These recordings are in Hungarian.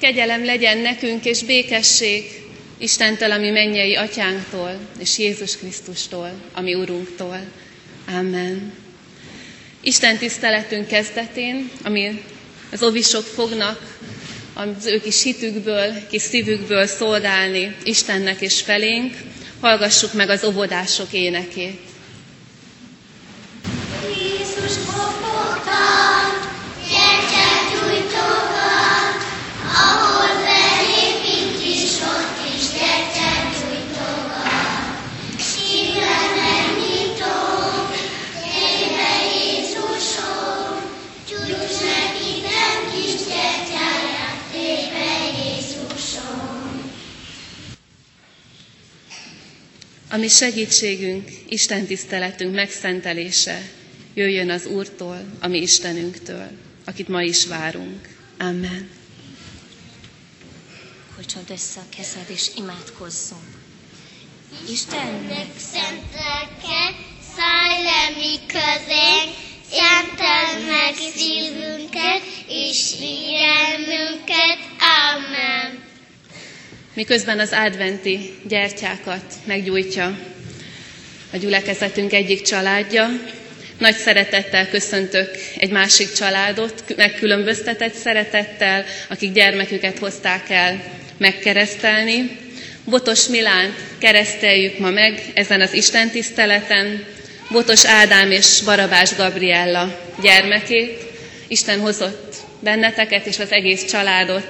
Kegyelem legyen nekünk és békesség Istentől, ami mennyei atyánktól, és Jézus Krisztustól, ami Urunktól. Amen. Isten tiszteletünk kezdetén, ami az ovisok fognak az ő kis hitükből, kis szívükből szolgálni Istennek és felénk, hallgassuk meg az óvodások énekét. A mi segítségünk, Isten tiszteletünk megszentelése jöjjön az Úrtól, a mi Istenünktől, akit ma is várunk. Amen. Kulcsold össze a kezed és imádkozzunk. Istennek Istennek szent lelke, szállj le mi közénk, szenteld meg szívünket és figyelmünket. Amen. Miközben az adventi gyertyákat meggyújtja a gyülekezetünk egyik családja, nagy szeretettel köszöntök egy másik családot, megkülönböztetett szeretettel, akik gyermeküket hozták el megkeresztelni. Botos Milánt kereszteljük ma meg ezen az Isten tiszteleten, Botos Ádám és Barabás Gabriella gyermekét. Isten hozott benneteket és az egész családot,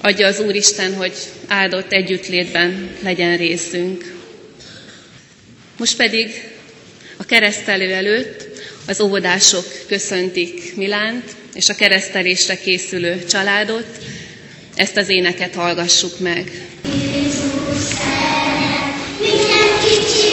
adja az Úristen, hogy áldott együttlétben legyen részünk. Most pedig a keresztelő előtt az óvodások köszöntik Milánt és a keresztelésre készülő családot. Ezt az éneket hallgassuk meg. Minden kicsi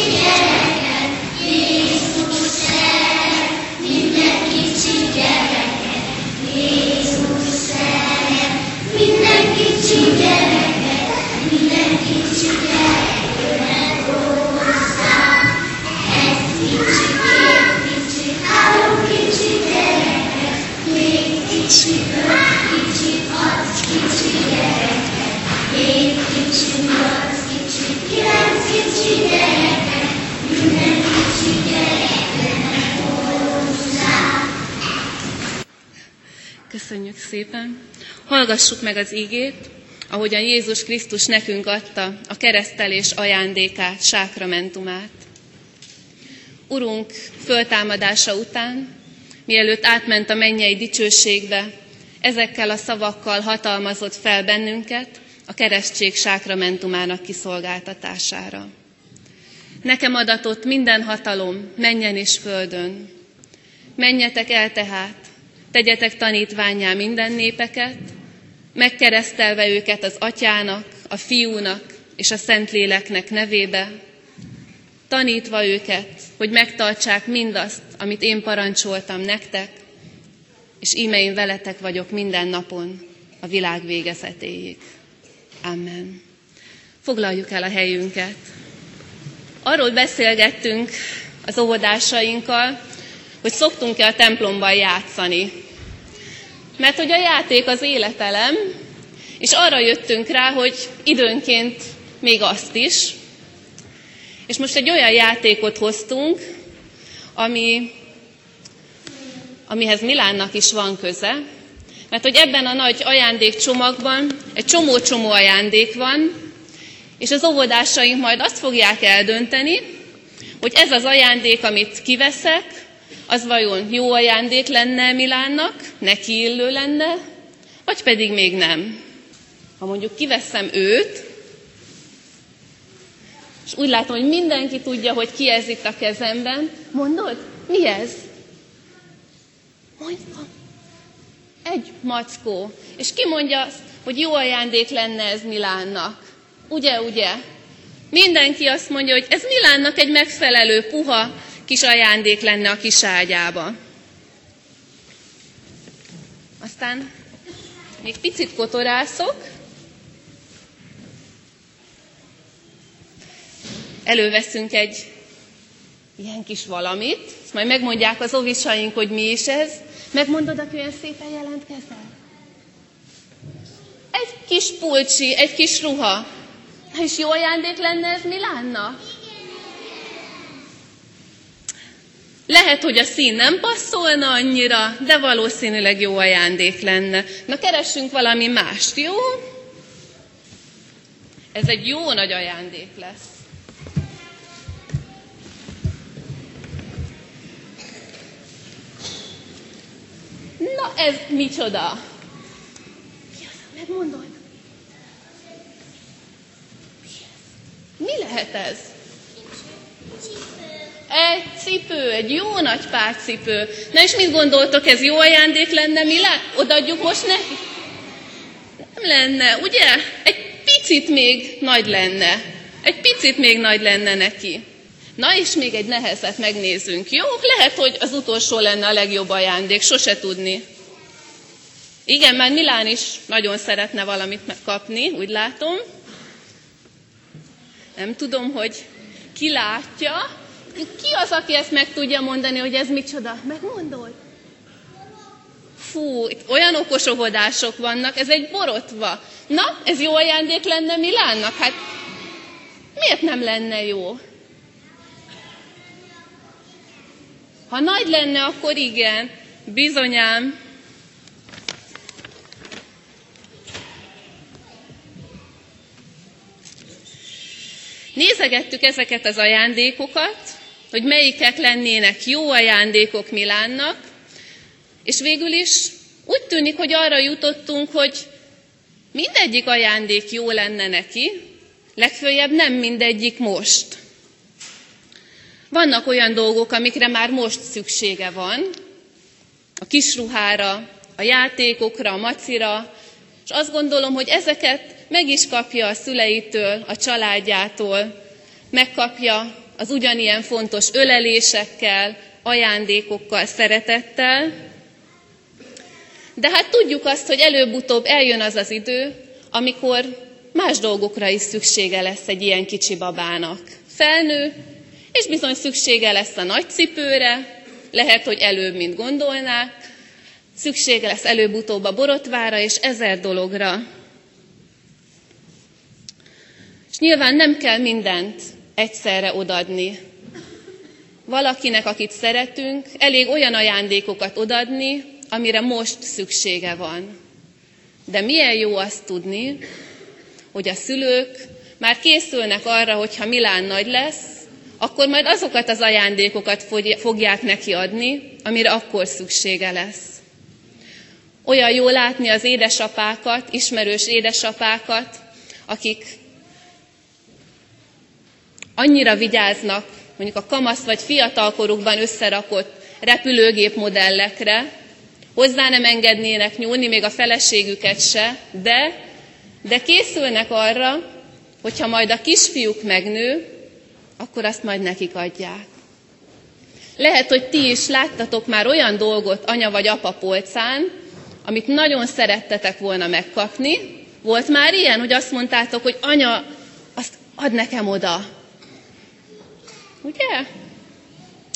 Hallgassuk meg az ígét, ahogyan Jézus Krisztus nekünk adta a keresztelés ajándékát, sákramentumát. Urunk föltámadása után, mielőtt átment a mennyei dicsőségbe, ezekkel a szavakkal hatalmazott fel bennünket a keresztség sákramentumának kiszolgáltatására. Nekem adatott minden hatalom menjen és földön. Menjetek el tehát, tegyetek tanítványá minden népeket, megkeresztelve őket az atyának, a fiúnak és a szentléleknek nevébe, tanítva őket, hogy megtartsák mindazt, amit én parancsoltam nektek, és íme én veletek vagyok minden napon a világ végezetéig. Amen. Foglaljuk el a helyünket. Arról beszélgettünk az óvodásainkkal, hogy szoktunk-e a templomban játszani. Mert hogy a játék az életelem, és arra jöttünk rá, hogy időnként még azt is. És most egy olyan játékot hoztunk, ami, amihez Milánnak is van köze, mert hogy ebben a nagy ajándékcsomagban egy csomó-csomó ajándék van, és az óvodásaink majd azt fogják eldönteni, hogy ez az ajándék, amit kiveszek, az vajon jó ajándék lenne Milánnak, neki illő lenne, vagy pedig még nem. Ha mondjuk kiveszem őt, és úgy látom, hogy mindenki tudja, hogy ki ez itt a kezemben, mondod, mi ez? Mondjam. Egy mackó. És ki mondja hogy jó ajándék lenne ez Milánnak? Ugye, ugye? Mindenki azt mondja, hogy ez Milánnak egy megfelelő, puha kis ajándék lenne a kis ágyába. Aztán még picit kotorászok, előveszünk egy ilyen kis valamit, és majd megmondják az ovisaink, hogy mi is ez. Megmondod, aki olyan szépen jelentkezel? Egy kis pulcsi, egy kis ruha. És jó ajándék lenne ez Milánna? Lehet, hogy a szín nem passzolna annyira, de valószínűleg jó ajándék lenne. Na, keressünk valami mást, jó? Ez egy jó nagy ajándék lesz. Na, ez micsoda? Megmondod? Mi lehet ez? Egy cipő, egy jó nagy párcipő. Na és mit gondoltok, ez jó ajándék lenne, Milán? Odaadjuk most neki? Nem lenne, ugye? Egy picit még nagy lenne. Egy picit még nagy lenne neki. Na és még egy nehezet megnézzünk, jó? Lehet, hogy az utolsó lenne a legjobb ajándék, sose tudni. Igen, már Milán is nagyon szeretne valamit kapni, úgy látom. Nem tudom, hogy ki látja. Ki az, aki ezt meg tudja mondani, hogy ez micsoda? Megmondod? Fú, itt olyan okos óvodások vannak, ez egy borotva. Na, ez jó ajándék lenne Milánnak? Hát miért nem lenne jó? Ha nagy lenne, akkor igen, bizonyám. Nézegettük ezeket az ajándékokat, hogy melyikek lennének jó ajándékok Milánnak, és végül is úgy tűnik, hogy arra jutottunk, hogy mindegyik ajándék jó lenne neki, legfőjebb nem mindegyik most. Vannak olyan dolgok, amikre már most szüksége van, a kisruhára, a játékokra, a macira, és azt gondolom, hogy ezeket meg is kapja a szüleitől, a családjától, megkapja az ugyanilyen fontos ölelésekkel, ajándékokkal, szeretettel. De hát tudjuk azt, hogy előbb-utóbb eljön az az idő, amikor más dolgokra is szüksége lesz egy ilyen kicsi babának. Felnő, és bizony szüksége lesz a nagy cipőre, lehet, hogy előbb, mint gondolnák, szüksége lesz előbb-utóbb a borotvára és ezer dologra. És nyilván nem kell mindent egyszerre odadni. Valakinek, akit szeretünk, elég olyan ajándékokat odadni, amire most szüksége van. De milyen jó azt tudni, hogy a szülők már készülnek arra, hogy ha Milán nagy lesz, akkor majd azokat az ajándékokat fogják neki adni, amire akkor szüksége lesz. Olyan jó látni az édesapákat, ismerős édesapákat, akik annyira vigyáznak mondjuk a kamasz vagy fiatalkorukban összerakott repülőgép modellekre, hozzá nem engednének nyúlni, még a feleségüket se, de, de készülnek arra, hogyha majd a kisfiúk megnő, akkor azt majd nekik adják. Lehet, hogy ti is láttatok már olyan dolgot anya vagy apa polcán, amit nagyon szerettetek volna megkapni. Volt már ilyen, hogy azt mondtátok, hogy anya, azt ad nekem oda. Ugye?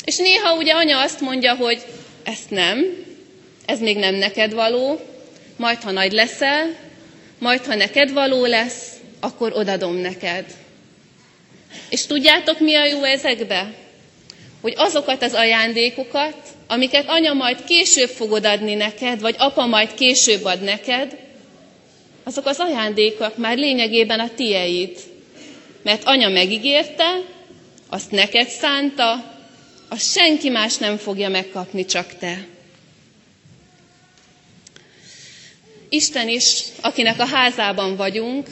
És néha ugye anya azt mondja, hogy ezt nem, ez még nem neked való, majd ha nagy leszel, majd ha neked való lesz, akkor odadom neked. És tudjátok, mi a jó ezekbe? Hogy azokat az ajándékokat, amiket anya majd később fogod adni neked, vagy apa majd később ad neked, azok az ajándékok már lényegében a tieid. Mert anya megígérte, azt neked szánta, azt senki más nem fogja megkapni, csak te. Isten is, akinek a házában vagyunk,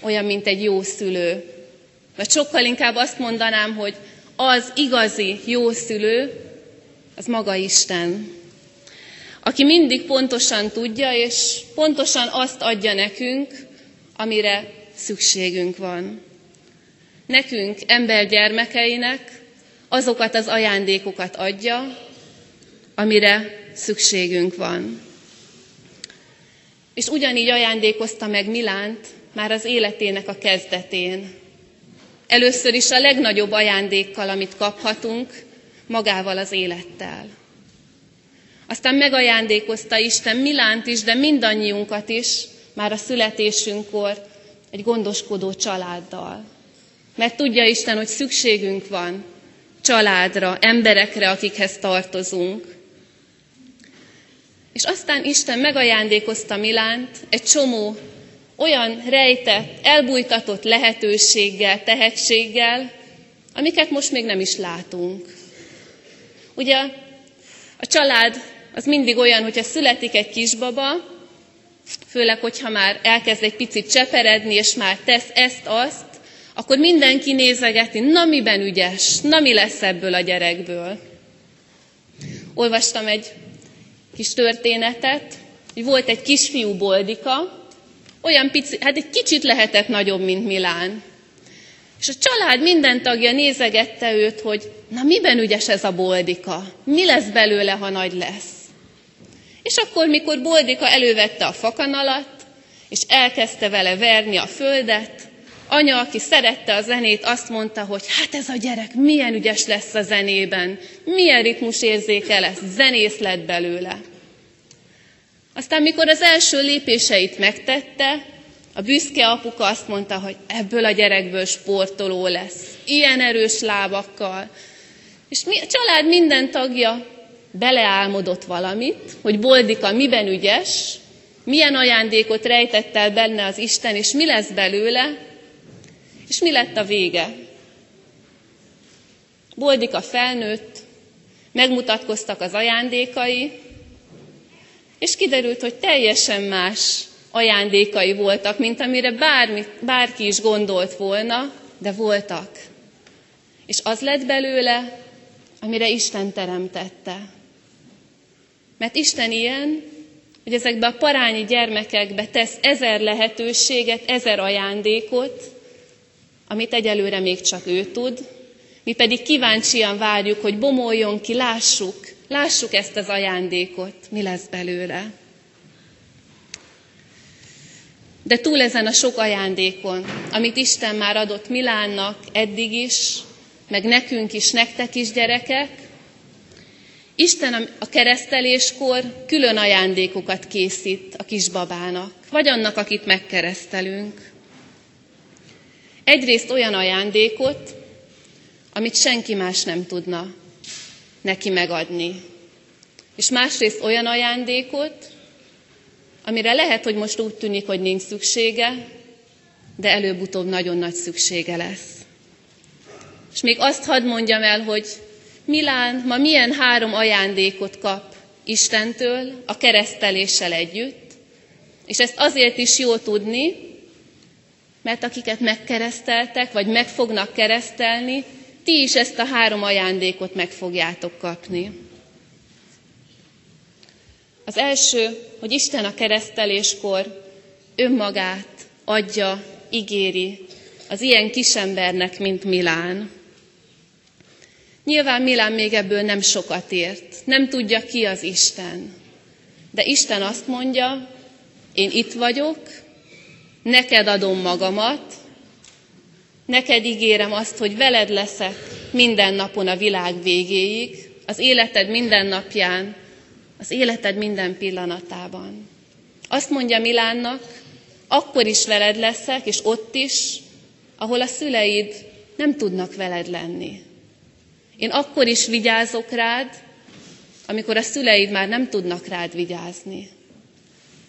olyan, mint egy jó szülő. Vagy sokkal inkább azt mondanám, hogy az igazi jó szülő, az maga Isten. Aki mindig pontosan tudja, és pontosan azt adja nekünk, amire szükségünk van. Nekünk, embergyermekeinek azokat az ajándékokat adja, amire szükségünk van. És ugyanígy ajándékozta meg Milánt már az életének a kezdetén. Először is a legnagyobb ajándékkal, amit kaphatunk, magával az élettel. Aztán megajándékozta Isten Milánt is, de mindannyiunkat is már a születésünkkor egy gondoskodó családdal. Mert tudja Isten, hogy szükségünk van családra, emberekre, akikhez tartozunk. És aztán Isten megajándékozta Milánt egy csomó olyan rejtett, elbújtatott lehetőséggel, tehetséggel, amiket most még nem is látunk. Ugye a család az mindig olyan, hogyha születik egy kisbaba, főleg, hogyha már elkezd egy picit cseperedni, és már tesz ezt-azt, akkor mindenki nézegeti, na miben ügyes, na mi lesz ebből a gyerekből. Olvastam egy kis történetet, hogy volt egy kisfiú Boldika, olyan pici, hát egy kicsit lehetett nagyobb, mint Milán. És a család minden tagja nézegette őt, hogy na miben ügyes ez a Boldika, mi lesz belőle, ha nagy lesz. És akkor, mikor Boldika elővette a fakanalat, és elkezdte vele verni a földet, anya, aki szerette a zenét, azt mondta, hogy hát ez a gyerek milyen ügyes lesz a zenében, milyen ritmusérzéke lesz, zenész lett belőle. Aztán, mikor az első lépéseit megtette, a büszke apuka azt mondta, hogy ebből a gyerekből sportoló lesz, ilyen erős lábakkal. És mi, a család minden tagja beleálmodott valamit, hogy Boldika miben ügyes, milyen ajándékot rejtett el benne az Isten, és mi lesz belőle, és mi lett a vége. Boldika felnőtt, megmutatkoztak az ajándékai, és kiderült, hogy teljesen más ajándékai voltak, mint amire bármi, bárki is gondolt volna, de voltak. És az lett belőle, amire Isten teremtette. Mert Isten ilyen, hogy ezekbe a parányi gyermekekbe tesz ezer lehetőséget, ezer ajándékot, amit egyelőre még csak ő tud, mi pedig kíváncsian várjuk, hogy bomoljon ki, lássuk, lássuk ezt az ajándékot, mi lesz belőle. De túl ezen a sok ajándékon, amit Isten már adott Milánnak eddig is, meg nekünk is, nektek is gyerekek, Isten a kereszteléskor külön ajándékokat készít a kisbabának, vagy annak, akit megkeresztelünk. Egyrészt olyan ajándékot, amit senki más nem tudna neki megadni. És másrészt olyan ajándékot, amire lehet, hogy most úgy tűnik, hogy nincs szüksége, de előbb-utóbb nagyon nagy szüksége lesz. És még azt hadd mondjam el, hogy Milán ma milyen három ajándékot kap Istentől a kereszteléssel együtt, és ezt azért is jó tudni, mert akiket megkereszteltek, vagy meg fognak keresztelni, ti is ezt a három ajándékot meg fogjátok kapni. Az első, hogy Isten a kereszteléskor önmagát adja, ígéri az ilyen kisembernek, mint Milán. Nyilván Milán még ebből nem sokat ért, nem tudja ki az Isten. De Isten azt mondja, én itt vagyok, neked adom magamat, neked ígérem azt, hogy veled leszek minden napon a világ végéig, az életed minden napján, az életed minden pillanatában. Azt mondja Milánnak, akkor is veled leszek, és ott is, ahol a szüleid nem tudnak veled lenni. Én akkor is vigyázok rád, amikor a szüleid már nem tudnak rád vigyázni.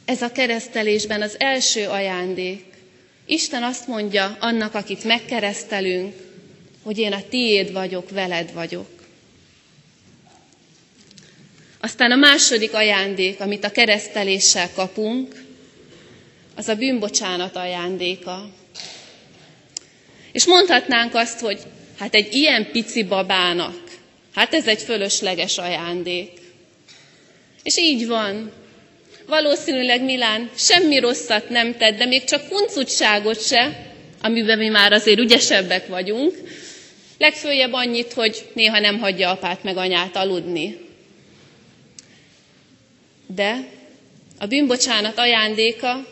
Ez a keresztelésben az első ajándék. Isten azt mondja annak, akit megkeresztelünk, hogy én a tiéd vagyok, veled vagyok. Aztán a második ajándék, amit a kereszteléssel kapunk, az a bűnbocsánat ajándéka. És mondhatnánk azt, hogy hát egy ilyen pici babának, hát ez egy fölösleges ajándék. És így van. Valószínűleg Milán semmi rosszat nem tett, de még csak kuncutságot se, amiben mi már azért ügyesebbek vagyunk. Legfőjebb annyit, hogy néha nem hagyja apát meg anyát aludni. De a bűnbocsánat ajándéka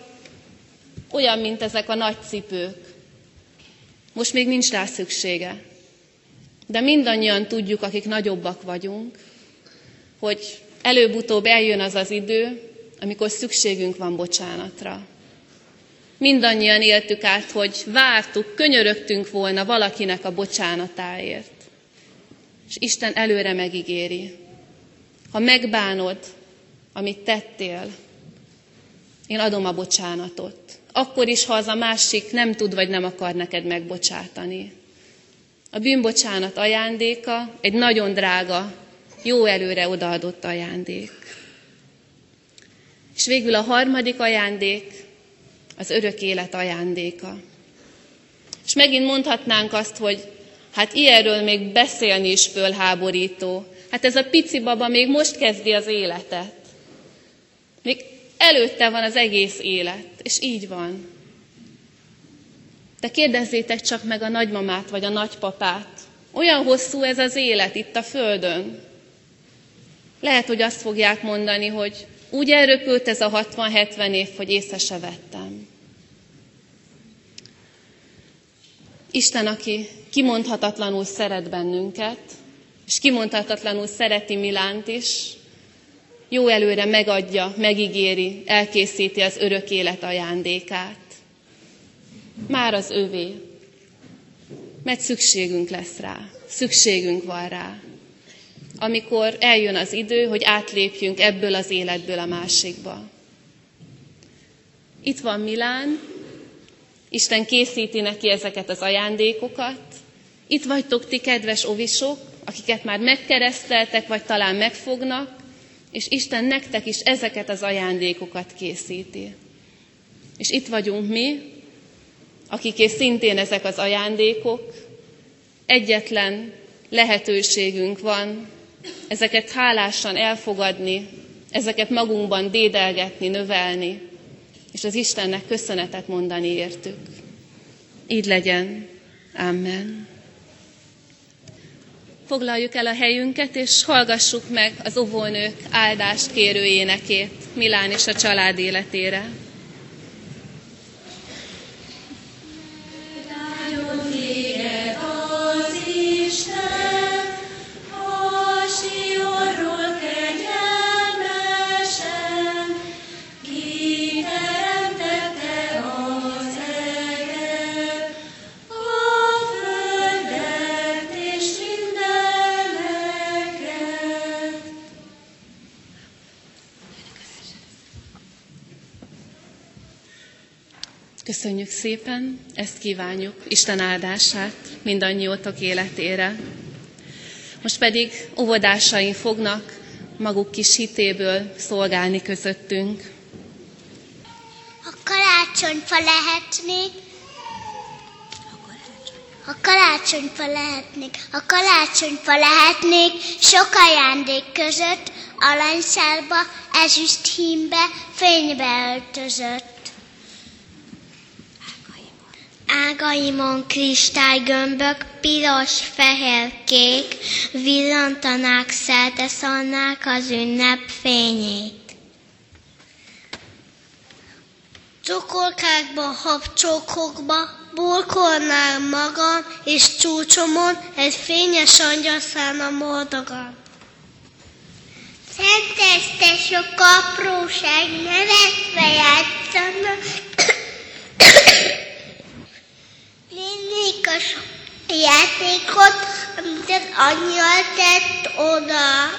olyan, mint ezek a nagy cipők. Most még nincs rá szüksége. De mindannyian tudjuk, akik nagyobbak vagyunk, hogy előbb-utóbb eljön az az idő, amikor szükségünk van bocsánatra. mindannyian éltük át, hogy vártuk, könyörögtünk volna valakinek a bocsánatáért. És Isten előre megígéri, ha megbánod, amit tettél, én adom a bocsánatot. Akkor is, ha az a másik nem tud vagy nem akar neked megbocsátani. A bűnbocsánat ajándéka egy nagyon drága, jó előre odaadott ajándék. És végül a harmadik ajándék az örök élet ajándéka. És megint mondhatnánk azt, hogy hát ilyenről még beszélni is fölháborító. Hát ez a pici baba még most kezdi az életet. Még előtte van az egész élet, és így van. De kérdezzétek csak meg a nagymamát vagy a nagypapát. Olyan hosszú ez az élet itt a földön. Lehet, hogy azt fogják mondani, hogy úgy elröpült ez a 60-70 év, hogy észre se vettem. Isten, aki kimondhatatlanul szeret bennünket, és kimondhatatlanul szereti Milánt is, jó előre megadja, megígéri, elkészíti az örök élet ajándékát. Már az övé, mert szükségünk lesz rá, szükségünk van rá. Amikor eljön az idő, hogy átlépjünk ebből az életből a másikba. Itt van Milán, Isten készíti neki ezeket az ajándékokat. Itt vagytok ti, kedves ovisok, akiket már megkereszteltek, vagy talán megfognak, és Isten nektek is ezeket az ajándékokat készíti. És itt vagyunk mi, akiké szintén ezek az ajándékok, egyetlen lehetőségünk van ezeket hálásan elfogadni, ezeket magunkban dédelgetni, növelni, és az Istennek köszönetet mondani értük. Így legyen. Amen. Foglaljuk el a helyünket, és hallgassuk meg az óvónők áldást kérő énekét Milán és a család életére. Szépen, ezt kívánjuk, Isten áldását mindannyiótok életére. Most pedig óvodásaink fognak maguk kis hitéből szolgálni közöttünk. A karácsonyfa lehetnék, a karácsonyfa lehetnék, a karácsonyfa lehetnék sok ajándék között, aranyszárba, ezüst hímbe, fénybe öltözött. Ágaimon kristálygömbök, piros, fehér, kék, villantanák, szelteszannák az ünnep fényét. Cukorkákba, habcsókokba burkolnám magam, és csúcsomon egy fényes angyal szállna boldogan. Szenteste sok apróság nevetve játszanak, A játékot, amit az anyja tett oda.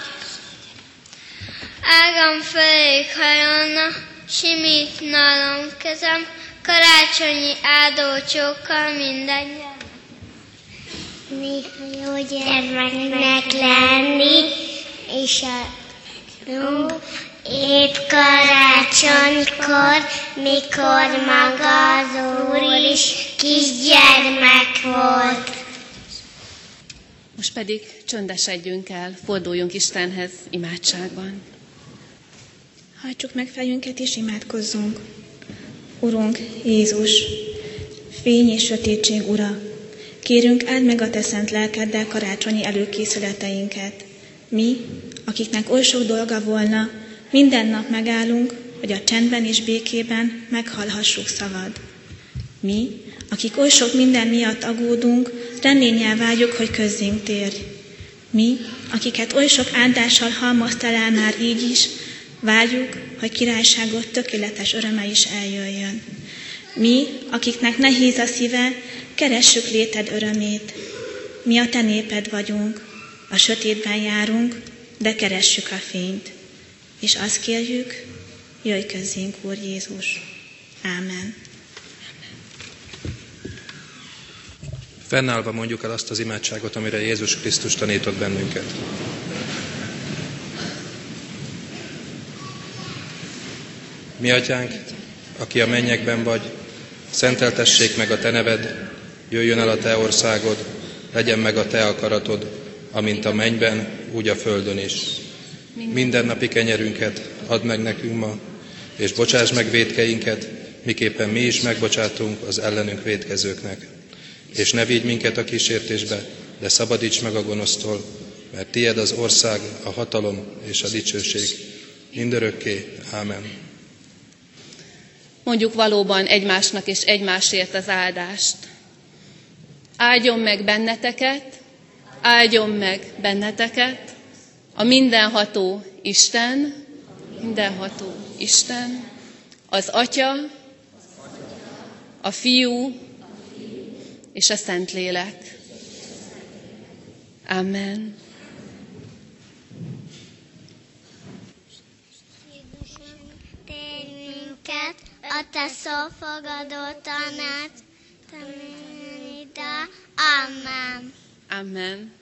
Ágam felék hajolna, simít nálam kezem, karácsonyi áldócsókkal mindannyian. Néha jó gyermeknek lenni, és a Épp karácsonykor, mikor maga az Úr is kisgyermek volt. Most pedig csöndesedjünk el, forduljunk Istenhez imádságban. Hajtsuk meg fejünket és imádkozzunk. Urunk, Jézus, fény és sötétség Ura, kérünk áld meg a Te szent lelkeddel karácsonyi előkészületeinket. Mi, akiknek oly sok dolga volna, minden nap megállunk, hogy a csendben és békében meghallhassuk szavad. Mi, akik oly sok minden miatt agódunk, reménnyel vágyjuk, hogy közzénk térj. Mi, akiket oly sok áldással halmoztál el már így is, vágyjuk, hogy királyságot tökéletes öröme is eljöjjön. Mi, akiknek nehéz a szíve, keressük léted örömét. Mi a te néped vagyunk, a sötétben járunk, de keressük a fényt. És azt kérjük, jöjj közénk, Úr Jézus. Ámen. Fennállva mondjuk el azt az imádságot, amire Jézus Krisztus tanított bennünket. Mi atyánk, aki a mennyekben vagy, szenteltessék meg a te neved, jöjjön el a te országod, legyen meg a te akaratod, amint a mennyben, úgy a földön is. Minden napi kenyerünket add meg nekünk ma, és bocsáss meg védkeinket, miképpen mi is megbocsátunk az ellenünk védkezőknek. És ne vigy minket a kísértésbe, de szabadíts meg a gonosztól, mert tied az ország, a hatalom és a dicsőség. Mindörökké. Ámen. Mondjuk valóban egymásnak és egymásért az áldást. Áldjon meg benneteket, áldjon meg benneteket, a mindenható Isten, mindenható Isten, az Atya, a Fiú és a Szentlélek. Amen. A te szófogadó tanács, Amen. Amen.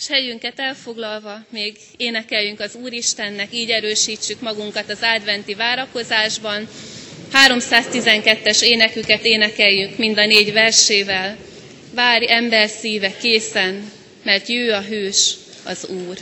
És helyünket elfoglalva még énekeljünk az Úristennek, így erősítsük magunkat az adventi várakozásban. 312-es éneküket énekeljük mind a négy versével. Várj ember szíve készen, mert jő a hős, az Úr.